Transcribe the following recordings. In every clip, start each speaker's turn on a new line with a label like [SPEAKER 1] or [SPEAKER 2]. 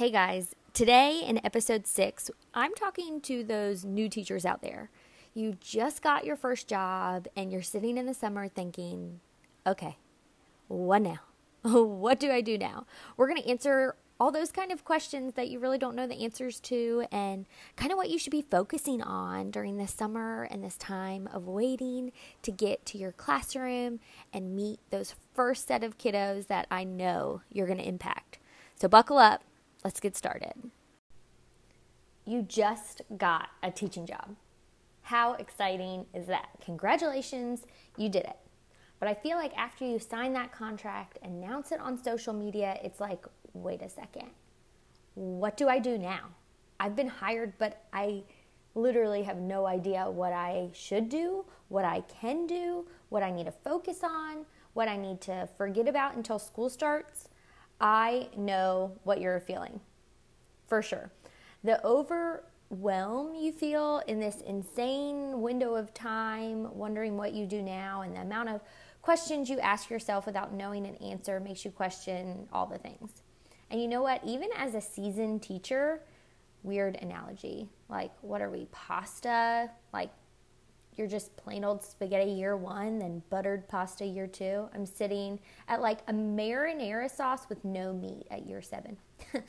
[SPEAKER 1] Hey guys, today in episode six, I'm talking to those new teachers out there. You just got your first job and you're sitting in the summer thinking, okay, what now? what do I do now? We're going to answer all those kind of questions that you really don't know the answers to and kind of what you should be focusing on during this summer and this time of waiting to get to your classroom and meet those first set of kiddos that I know you're going to impact. So buckle up Let's get started. You just got a teaching job. How exciting is that? Congratulations, you did it. But I feel like after you sign that contract, announce it on social media, it's like, wait a second. What do I do now? I've been hired, but I literally have no idea what I should do, what I can do, what I need to focus on, what I need to forget about until school starts. I know what you're feeling for sure. The overwhelm you feel in this insane window of time, wondering what you do now, and the amount of questions you ask yourself without knowing an answer makes you question all the things. And you know what? Even as a seasoned teacher, weird analogy. Like, what are we, pasta? Like, you're just plain old spaghetti year one, then buttered pasta year two. I'm sitting at like a marinara sauce with no meat at year seven.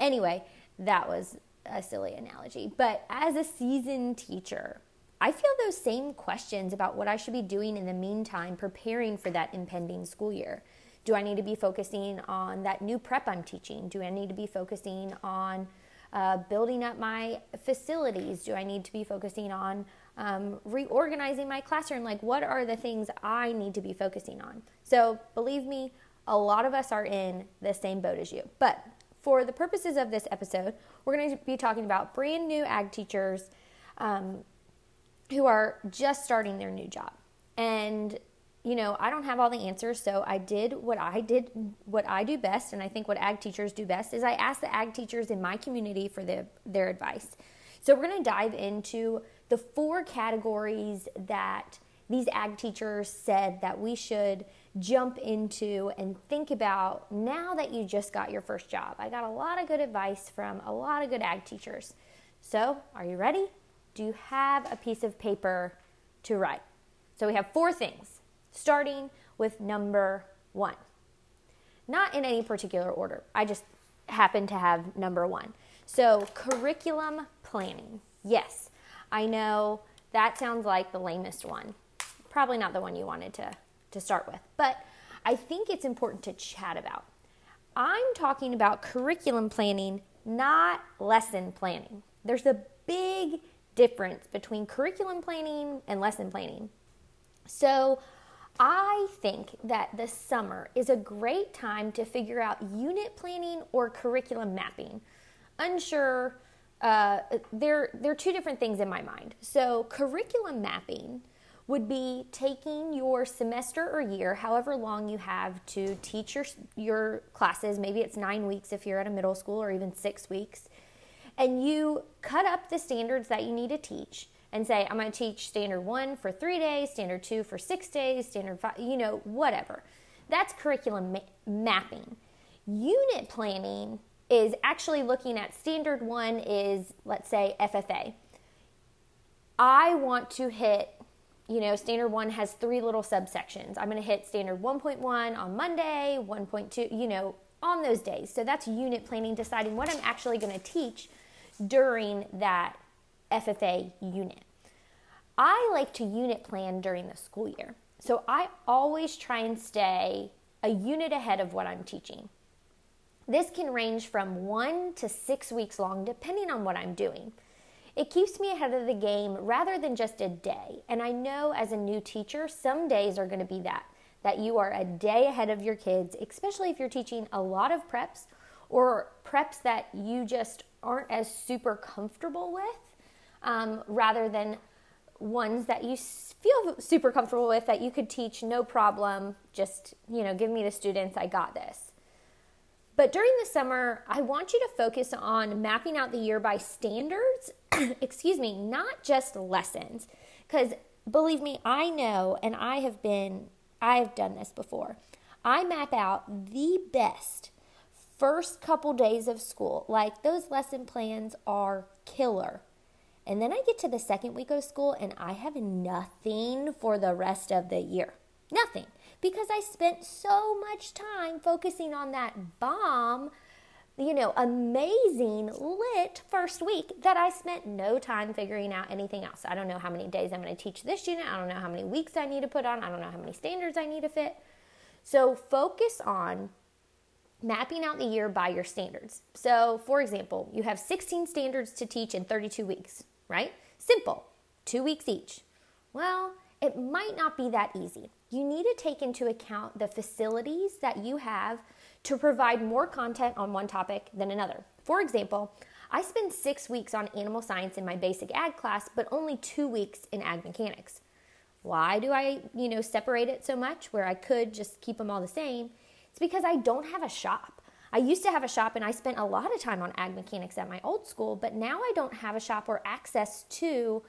[SPEAKER 1] anyway, that was a silly analogy. But as a seasoned teacher, I feel those same questions about what I should be doing in the meantime, preparing for that impending school year. Do I need to be focusing on that new prep I'm teaching? Do I need to be focusing on uh, building up my facilities? Do I need to be focusing on um, reorganizing my classroom. Like, what are the things I need to be focusing on? So, believe me, a lot of us are in the same boat as you. But for the purposes of this episode, we're going to be talking about brand new ag teachers um, who are just starting their new job. And you know, I don't have all the answers, so I did what I did, what I do best, and I think what ag teachers do best is I asked the ag teachers in my community for the, their advice. So we're going to dive into the four categories that these ag teachers said that we should jump into and think about now that you just got your first job. I got a lot of good advice from a lot of good ag teachers. So, are you ready? Do you have a piece of paper to write? So, we have four things, starting with number one. Not in any particular order, I just happen to have number one. So, curriculum planning. Yes, I know that sounds like the lamest one. Probably not the one you wanted to, to start with, but I think it's important to chat about. I'm talking about curriculum planning, not lesson planning. There's a big difference between curriculum planning and lesson planning. So, I think that the summer is a great time to figure out unit planning or curriculum mapping. Unsure uh, they're, they're two different things in my mind. So, curriculum mapping would be taking your semester or year, however long you have to teach your, your classes, maybe it's nine weeks if you're at a middle school, or even six weeks, and you cut up the standards that you need to teach and say, I'm going to teach standard one for three days, standard two for six days, standard five, you know, whatever. That's curriculum ma- mapping. Unit planning is actually looking at standard one is, let's say, FFA. I want to hit, you know, standard one has three little subsections. I'm going to hit standard 1.1 on Monday, 1.2, you know, on those days. So that's unit planning, deciding what I'm actually going to teach during that FFA unit. I like to unit plan during the school year. So I always try and stay a unit ahead of what I'm teaching. This can range from one to six weeks long, depending on what I'm doing. It keeps me ahead of the game rather than just a day. And I know as a new teacher, some days are going to be that, that you are a day ahead of your kids, especially if you're teaching a lot of preps or preps that you just aren't as super comfortable with, um, rather than ones that you feel super comfortable with that you could teach no problem. Just, you know, give me the students, I got this. But during the summer, I want you to focus on mapping out the year by standards, excuse me, not just lessons. Because believe me, I know, and I have been, I have done this before. I map out the best first couple days of school, like those lesson plans are killer. And then I get to the second week of school and I have nothing for the rest of the year. Nothing. Because I spent so much time focusing on that bomb, you know, amazing lit first week that I spent no time figuring out anything else. I don't know how many days I'm going to teach this unit. I don't know how many weeks I need to put on. I don't know how many standards I need to fit. So focus on mapping out the year by your standards. So, for example, you have 16 standards to teach in 32 weeks, right? Simple, two weeks each. Well, it might not be that easy. You need to take into account the facilities that you have to provide more content on one topic than another. For example, I spend six weeks on animal science in my basic ag class, but only two weeks in ag mechanics. Why do I, you know, separate it so much where I could just keep them all the same? It's because I don't have a shop. I used to have a shop and I spent a lot of time on ag mechanics at my old school, but now I don't have a shop or access to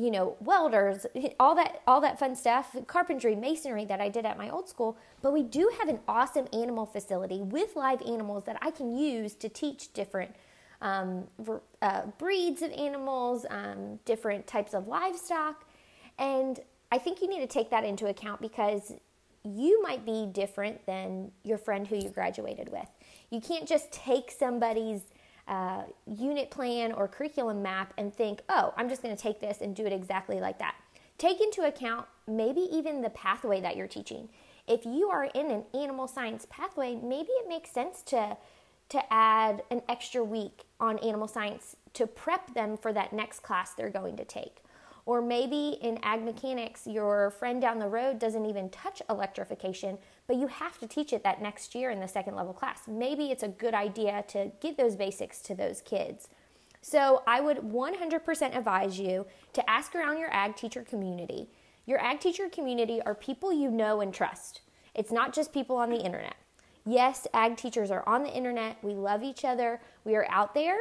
[SPEAKER 1] you know welders all that all that fun stuff carpentry masonry that i did at my old school but we do have an awesome animal facility with live animals that i can use to teach different um, uh, breeds of animals um, different types of livestock and i think you need to take that into account because you might be different than your friend who you graduated with. You can't just take somebody's uh, unit plan or curriculum map and think, oh, I'm just going to take this and do it exactly like that. Take into account maybe even the pathway that you're teaching. If you are in an animal science pathway, maybe it makes sense to to add an extra week on animal science to prep them for that next class they're going to take. Or maybe in ag mechanics, your friend down the road doesn't even touch electrification, but you have to teach it that next year in the second level class. Maybe it's a good idea to get those basics to those kids. So I would 100% advise you to ask around your ag teacher community. Your ag teacher community are people you know and trust. It's not just people on the internet. Yes, ag teachers are on the internet. We love each other. We are out there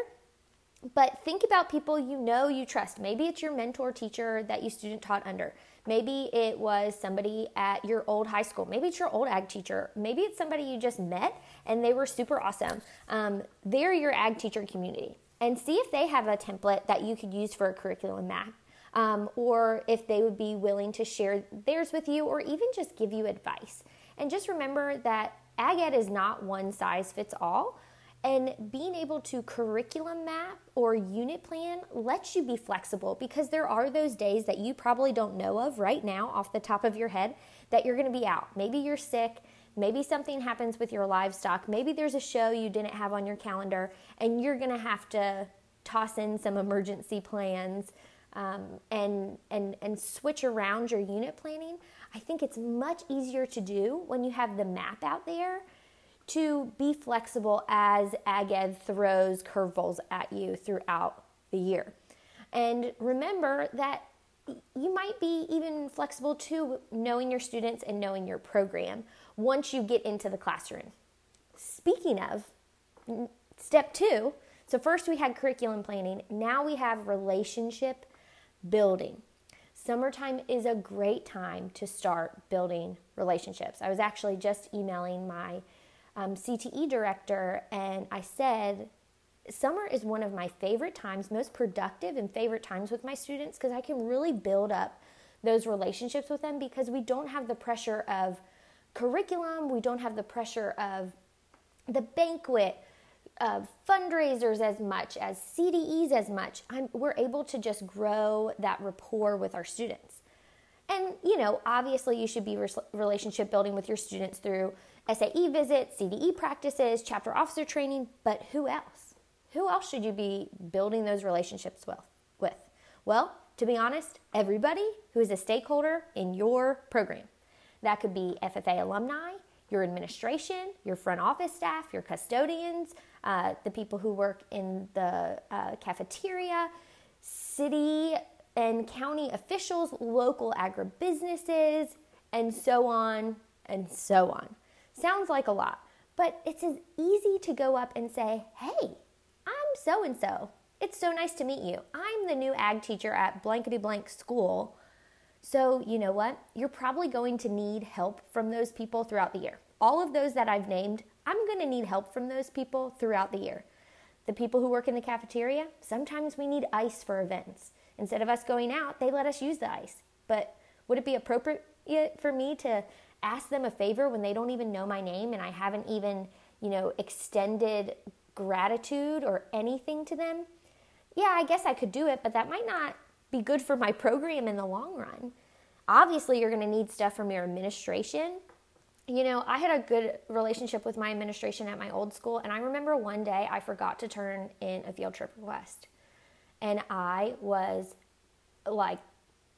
[SPEAKER 1] but think about people you know you trust. Maybe it's your mentor teacher that you student taught under. Maybe it was somebody at your old high school. Maybe it's your old ag teacher. Maybe it's somebody you just met and they were super awesome. Um, they're your ag teacher community. And see if they have a template that you could use for a curriculum map. Um, or if they would be willing to share theirs with you or even just give you advice. And just remember that ag ed is not one size fits all. And being able to curriculum map or unit plan lets you be flexible because there are those days that you probably don't know of right now off the top of your head that you're going to be out. Maybe you're sick, maybe something happens with your livestock, maybe there's a show you didn't have on your calendar, and you're going to have to toss in some emergency plans um, and, and, and switch around your unit planning. I think it's much easier to do when you have the map out there to be flexible as AgEd throws curveballs at you throughout the year. And remember that you might be even flexible to knowing your students and knowing your program once you get into the classroom. Speaking of, step two so, first we had curriculum planning, now we have relationship building. Summertime is a great time to start building relationships. I was actually just emailing my um, CTE director, and I said, Summer is one of my favorite times, most productive and favorite times with my students because I can really build up those relationships with them because we don't have the pressure of curriculum, we don't have the pressure of the banquet, of fundraisers as much as CDEs as much. I'm, we're able to just grow that rapport with our students. And, you know, obviously you should be relationship building with your students through SAE visits, CDE practices, chapter officer training, but who else? Who else should you be building those relationships with? Well, to be honest, everybody who is a stakeholder in your program. That could be FFA alumni, your administration, your front office staff, your custodians, uh, the people who work in the uh, cafeteria, city and county officials, local agribusinesses, and so on and so on. Sounds like a lot, but it's as easy to go up and say, Hey, I'm so and so. It's so nice to meet you. I'm the new ag teacher at blankety blank school. So, you know what? You're probably going to need help from those people throughout the year. All of those that I've named,
[SPEAKER 2] I'm going to need help from those people throughout the year. The people who work in the cafeteria, sometimes we need ice for events. Instead of us going out, they let us use the ice. But would it be appropriate for me to ask them a favor when they don't even know my name and I haven't even, you know, extended gratitude or anything to them? Yeah, I guess I could do it, but that might not be good for my program in the long run. Obviously, you're going to need stuff from your administration. You know, I had a good relationship with my administration at my old school, and I remember one day I forgot to turn in a field trip request. And I was like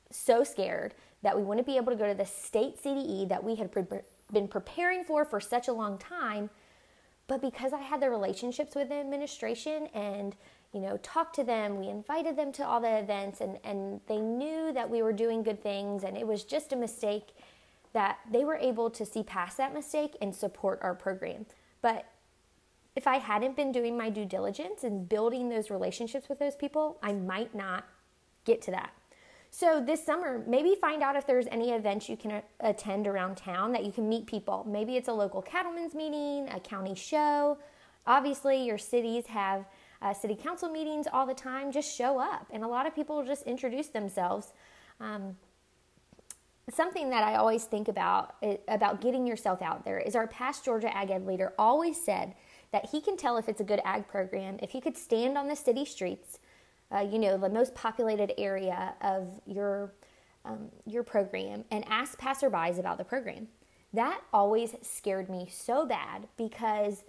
[SPEAKER 2] so scared that we wouldn't be able to go to the state CDE that we had pre- been preparing for for such a long time. But because I had the relationships with the administration and you know, talked to them. We invited them to all the events, and, and they knew that we were doing good things, and it was just a mistake that they were able to see past that mistake and support our program. But if I hadn't been doing my due diligence and building those relationships with those people, I might not get to that. So this summer, maybe find out if there's any events you can attend around town that you can meet people. Maybe it's a local cattlemen's meeting, a county show. Obviously, your cities have uh, city council meetings all the time. Just show up. And a lot of people just introduce themselves. Um, something that I always think about about getting yourself out there is our past Georgia Ag Ed leader always said that he can tell if it's a good ag program if he could stand on the city streets, uh, you know, the most populated area of your um, your program, and ask passerbys about the program. That always scared me so bad because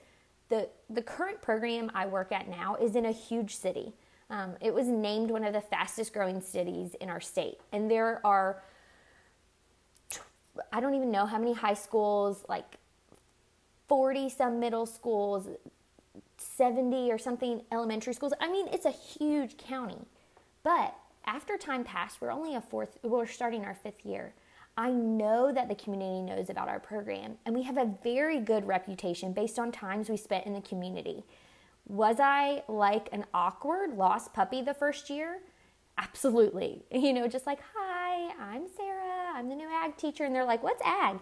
[SPEAKER 2] the the current program I work at now is in a huge city. Um, it was named one of the fastest growing cities in our state, and there are I don't even know how many high schools, like 40 some middle schools, 70 or something elementary schools. I mean, it's a huge county. But after time passed, we're only a fourth, we're starting our fifth year. I know that the community knows about our program, and we have a very good reputation based on times we spent in the community. Was I like an awkward lost puppy the first year? Absolutely. You know, just like, hi, I'm Sarah, I'm the new ag teacher. And they're like, what's ag?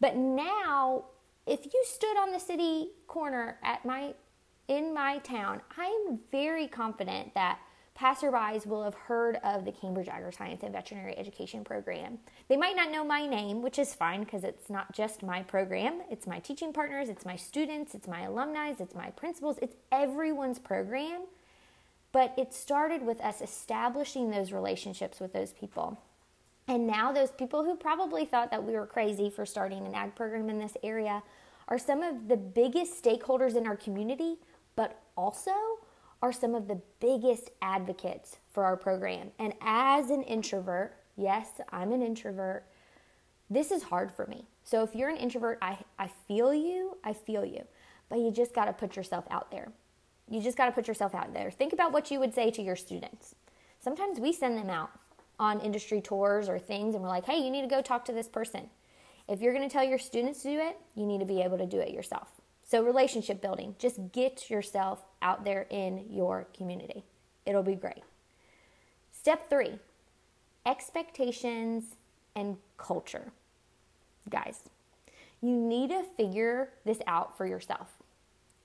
[SPEAKER 2] But now, if you stood on the city corner at my in my town, I'm very confident that passerbys will have heard of the Cambridge Agri-Science and Veterinary Education Program. They might not know my name, which is fine because it's not just my program. It's my teaching partners, it's my students, it's my alumni, it's my principals, it's everyone's program. But it started with us establishing those relationships with those people. And now those people who probably thought that we were crazy for starting an ag program in this area are some of the biggest stakeholders in our community, but also are some of the biggest advocates for our program. And as an introvert, yes, I'm an introvert, this is hard for me. So if you're an introvert, I, I feel you, I feel you, but you just got to put yourself out there. You just got to put yourself out there. Think about what you would say to your students. Sometimes we send them out on industry tours or things and we're like, hey, you need to go talk to this person. If you're to tell your students to do it, you need to be able to do it yourself. So, relationship building, just get yourself out there in your community. It'll be great. Step three expectations and culture. Guys, you need to figure this out for yourself.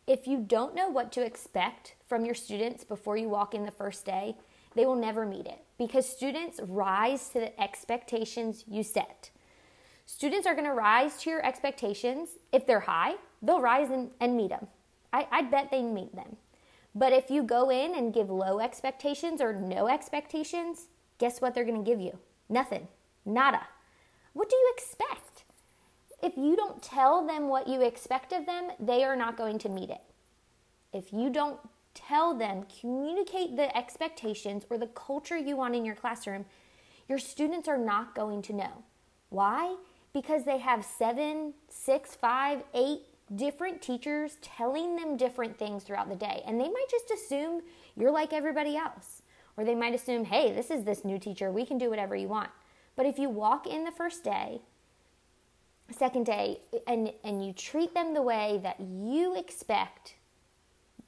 [SPEAKER 2] If you don't know what to expect from your students before you walk in the first day, they will never meet it because students rise to the expectations you set. Students are going to rise to your expectations. If they're high, they'll rise and, and meet them. I, I bet they meet them. But if you go in and give low expectations or no expectations, guess what they're going to give you? Nothing. Nada. What do you expect? If you don't tell them what you expect of them, they are not going to meet it. If you don't tell them, communicate the expectations or the culture you want in your classroom, your students are not going to know. Why? because they have seven, six, five, eight different teachers telling them different things throughout the day. And they might just assume you're like everybody else. Or they might assume, hey, this is this new teacher. We can do whatever you want. But if you walk in the first day, second day, and, and you treat them the way that you expect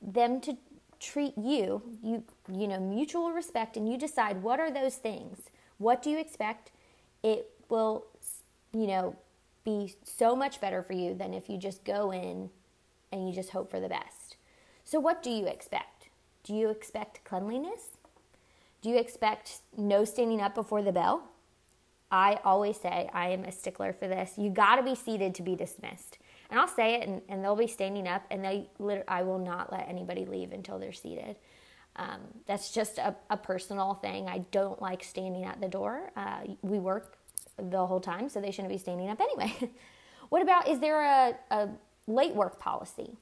[SPEAKER 2] them to treat you, you, you know, mutual respect, and you decide what are those things. What do you expect? It will you know, be so much better for you than if you just go in and you just hope for the best. So, what do you expect? Do you expect cleanliness? Do you expect no standing up before the bell? I always say I am a stickler for this. You got to be seated to be dismissed. And I'll say it, and, and they'll be standing up, and they I will not let anybody leave until they're seated. Um, that's just a, a, personal thing. I don't like standing at the door. Uh, we work the whole time, so they shouldn't be standing up anyway. what about is there a, a late work policy?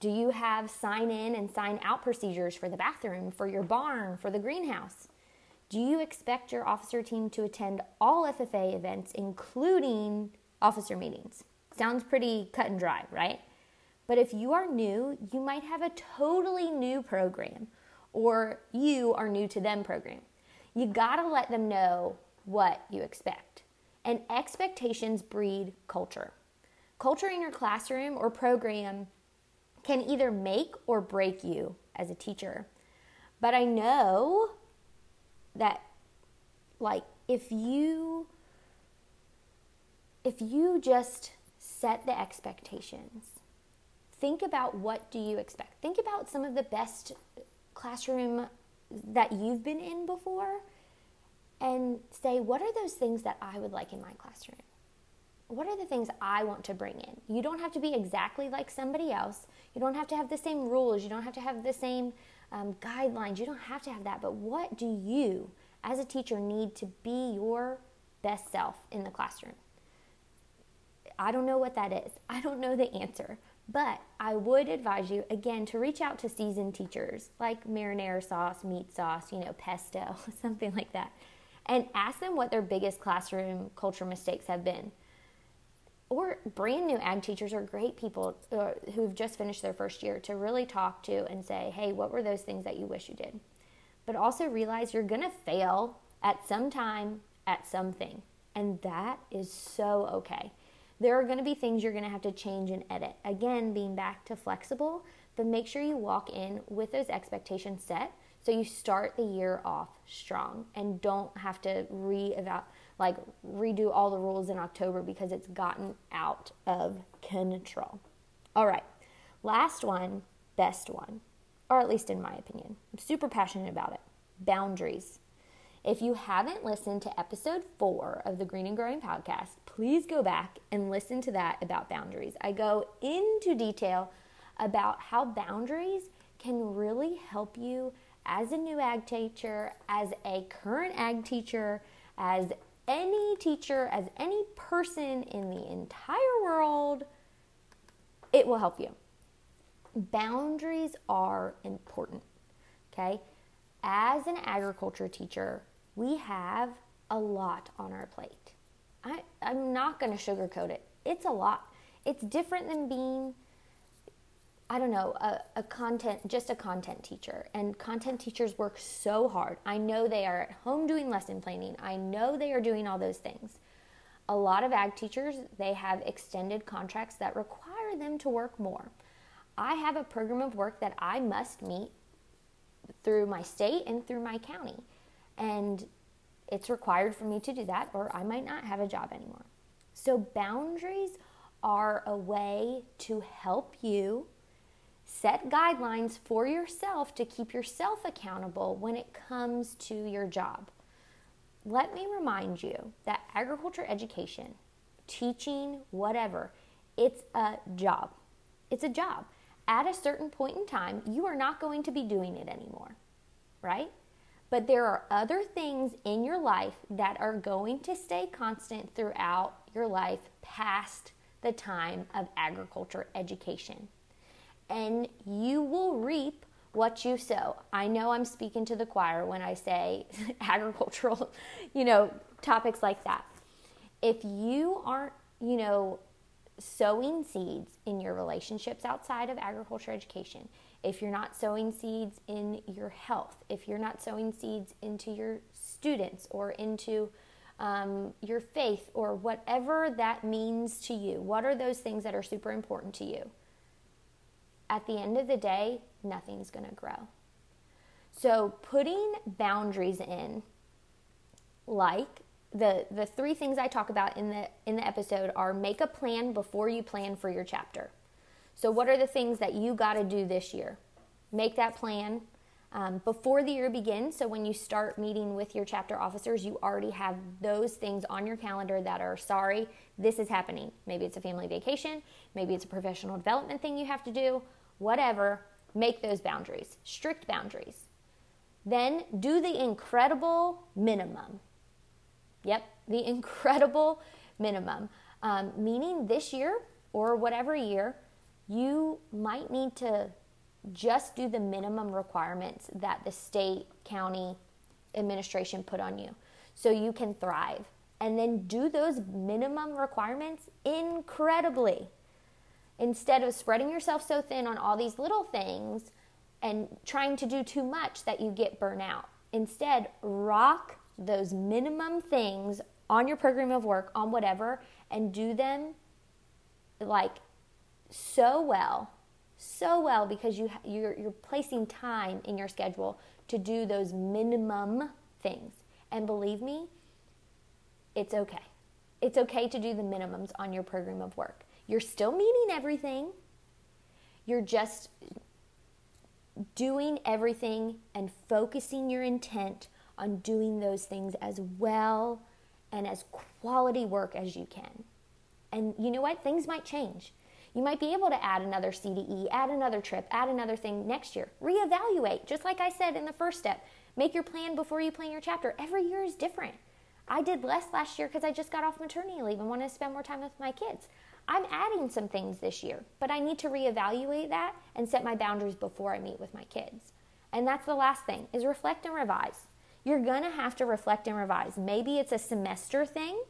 [SPEAKER 2] Do you have sign in and sign out procedures for the bathroom, for your barn, for the greenhouse? Do you expect your officer team to attend all FFA events, including officer meetings? Sounds pretty cut and dry, right? But if you are new, you might have a totally new program or you are new to them program. You got to let them know what you expect. And expectations breed culture. Culture in your classroom or program can either make or break you as a teacher. But I know that like if you if you just set the expectations think about what do you expect think about some of the best classroom that you've been in before and say, what are those things that I would like in my classroom? What are the things I want to bring in? You don't have to be exactly like somebody else. You don't have to have the same rules. You don't have to have the same um, guidelines. You don't have to have that. But what do you, as a teacher, need to be your best self in the classroom? I don't know what that is. I don't know the answer. But I would advise you again to reach out to seasoned teachers like marinara sauce, meat sauce, you know, pesto, something like that, and ask them what their biggest classroom culture mistakes have been. Or brand new ag teachers are great people uh, who've just finished their first year to really talk to and say, hey, what were those things that you wish you did? But also realize you're going to fail at some time at something, and that is so okay there are going to be things you're going to have to change and edit. Again, being back to flexible, but make sure you walk in with those expectations set so you start the year off strong and don't have to re like redo all the rules in October because it's gotten out of control. All right. Last one, best one, or at least in my opinion. I'm super passionate about it. Boundaries. If you haven't listened to episode four of the Green and Growing podcast, please go back and listen to that about boundaries. I go into detail about how boundaries can really help you as a new ag teacher, as a current ag teacher, as any teacher, as any person in the entire world. It will help you. Boundaries are important, okay? As an agriculture teacher, we have a lot on our plate. I, I'm not going to sugarcoat it. It's a lot. It's different than being, I don't know, a, a content, just a content teacher. And content teachers work so hard. I know they are at home doing lesson planning. I know they are doing all those things. A lot of ag teachers, they have extended contracts that require them to work more. I have a program of work that I must meet through my state and through my county. And it's required for me to do that, or I might not have a job anymore. So, boundaries are a way to help you set guidelines for yourself to keep yourself accountable when it comes to your job. Let me remind you that agriculture education, teaching, whatever, it's a job. It's a job. At a certain point in time, you are not going to be doing it anymore, right? But there are other things in your life that are going to stay constant throughout your life past the time of agriculture education. And you will reap what you sow. I know I'm speaking to the choir when I say agricultural, you know, topics like that. If you aren't, you know, sowing seeds in your relationships outside of agriculture education, if you're not sowing seeds in your health, if you're not sowing seeds into your students or into um, your faith or whatever that means to you, what are those things that are super important to you? At the end of the day, nothing's going to grow. So, putting boundaries in, like the the three things I talk about in the in the episode are make a plan before you plan for your chapter. So, what are the things that you got to do this year? Make that plan um, before the year begins. So, when you start meeting with your chapter officers, you already have those things on your calendar that are sorry, this is happening. Maybe it's a family vacation, maybe it's a professional development thing you have to do, whatever. Make those boundaries, strict boundaries. Then do the incredible minimum. Yep, the incredible minimum. Um, meaning this year or whatever year, you might need to just do the minimum requirements that the state, county administration put on you so you can thrive. And then do those minimum requirements incredibly. Instead of spreading yourself so thin on all these little things and trying to do too much that you get burnout. Instead, rock those minimum things on your program of work, on whatever, and do them like so well, so well because you you're, you're placing time in your schedule to do those minimum things. And believe me, it's okay. It's okay to do the minimums on your program of work. You're still meaning everything. You're just doing everything and focusing your intent on doing those things as well and as quality work as you can. And you know what? Things might change. You might be able to add another CDE, add another trip, add another thing next year. Reevaluate, just like I said in the first step. Make your plan before you plan your chapter. Every year is different. I did less last year because I just got off maternity leave and wanted to spend more time with my kids. I'm adding some things this year, but I need to reevaluate that and set my boundaries before I meet with my kids. And that's the last thing is reflect and revise. You're going to have to reflect and revise. Maybe it's a semester thing.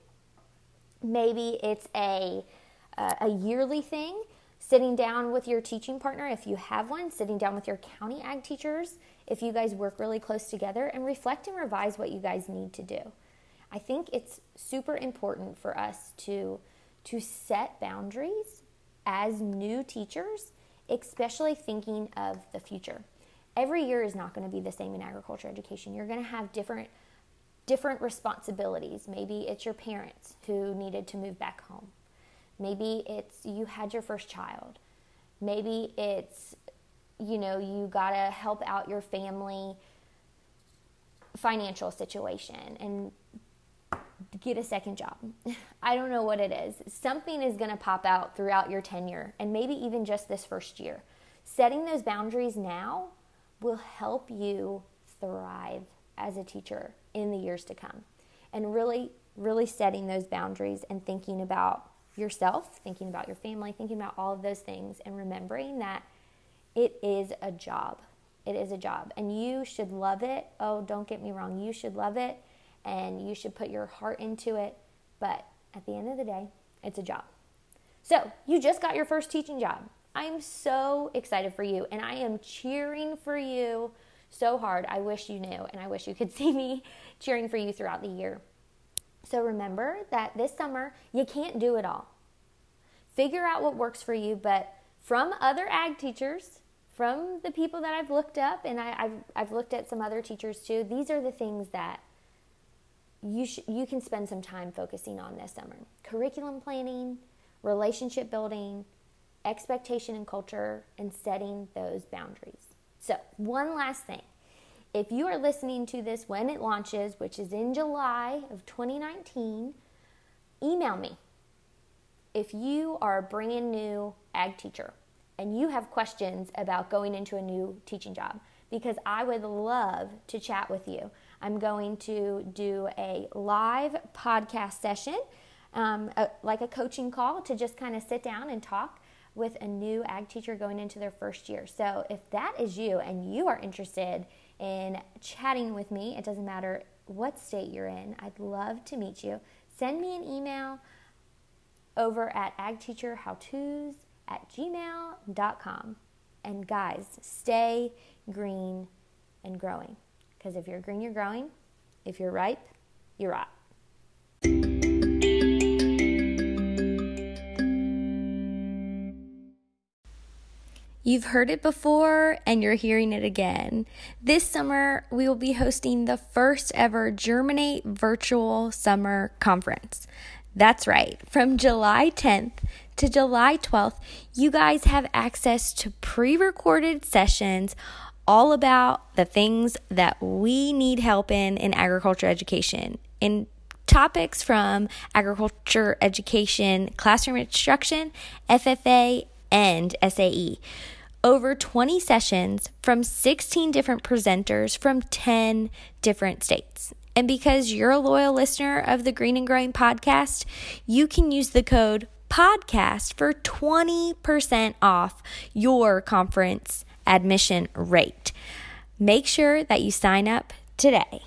[SPEAKER 2] Maybe it's a uh, a yearly thing. Sitting down with your teaching partner, if you have one, sitting down with your county ag teachers, if you guys work really close together, and reflect and revise what you guys need to do. I think it's super important for us to to set boundaries as new teachers, especially thinking of the future. Every year is not going to be the same in agriculture education. You're going to have different different responsibilities. Maybe it's your parents who needed to move back home. Maybe it's you had your first child. Maybe it's you know, you got to help out your family financial situation and get a second job. I don't know what it is. Something is going to pop out throughout your tenure and maybe even just this first year. Setting those boundaries now will help you thrive as a teacher in the years to come. And really, really setting those boundaries and thinking about yourself, thinking about your family, thinking about all of those things, and remembering that it is a job. It is a job. And you should love it. Oh, don't get me wrong. You should love it and you should put your heart into it. But at the end of the day, it's a job. So, you just got your first teaching job. I'm so excited for you and I am cheering for you so hard. I wish you knew and I wish you could see me cheering for you throughout the year. So, remember that this summer, you can't do it all. Figure out what works for you, but from other ag teachers, from the people that I've looked up, and I, have I've looked at some other teachers too, these are the things that you, sh- you can spend some time focusing on this summer curriculum planning, relationship building, expectation and culture, and setting those boundaries. So, one last thing. If you are listening to this when it launches, which is in July of 2019, email me. If you are a brand new ag teacher and you have questions about going into a new teaching job, because I would love to chat with you. I'm going to do a live podcast session, um, a, like a coaching call, to just kind of sit down and talk with a new ag teacher going into their first year. So if that is you and you are interested in chatting with me, it doesn't matter what state you're in, I'd love to meet you. Send me an email over at agteacherhowtos at gmail.com. And guys, stay green and growing. Because if you're green, you're growing. If you're ripe, you're ripe. You've heard it before and you're hearing it again. This summer, we will be hosting the first ever Germinate Virtual Summer Conference. That's right, from July 10th
[SPEAKER 1] to July 12th, you guys have access to pre recorded sessions all about the things that we need help in in agriculture education. In topics from agriculture education, classroom instruction, FFA, and SAE. Over 20 sessions from 16 different presenters from 10 different states. And because you're a loyal listener of the Green and Growing podcast, you can use the code podcast for 20% off your conference admission rate. Make sure that you sign up today.